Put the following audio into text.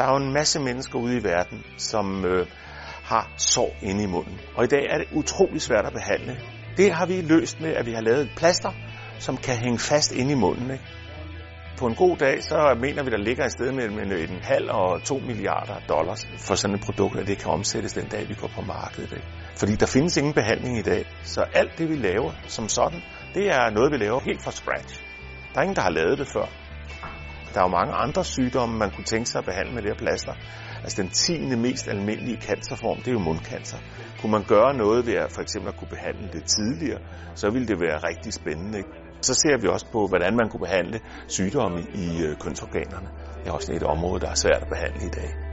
der er en masse mennesker ude i verden, som øh, har sår inde i munden. Og i dag er det utrolig svært at behandle. Det har vi løst med, at vi har lavet et plaster, som kan hænge fast inde i munden. Ikke? På en god dag, så mener vi, der ligger et sted mellem en halv og to milliarder dollars for sådan et produkt, at det kan omsættes den dag, vi går på markedet. Ikke? Fordi der findes ingen behandling i dag, så alt det, vi laver som sådan, det er noget, vi laver helt fra scratch. Der er ingen, der har lavet det før. Der er jo mange andre sygdomme, man kunne tænke sig at behandle med det her plaster. Altså den tiende mest almindelige cancerform, det er jo mundcancer. Kunne man gøre noget ved at for eksempel at kunne behandle det tidligere, så ville det være rigtig spændende. Ikke? Så ser vi også på, hvordan man kunne behandle sygdomme i øh, kønsorganerne. Det er også et område, der er svært at behandle i dag.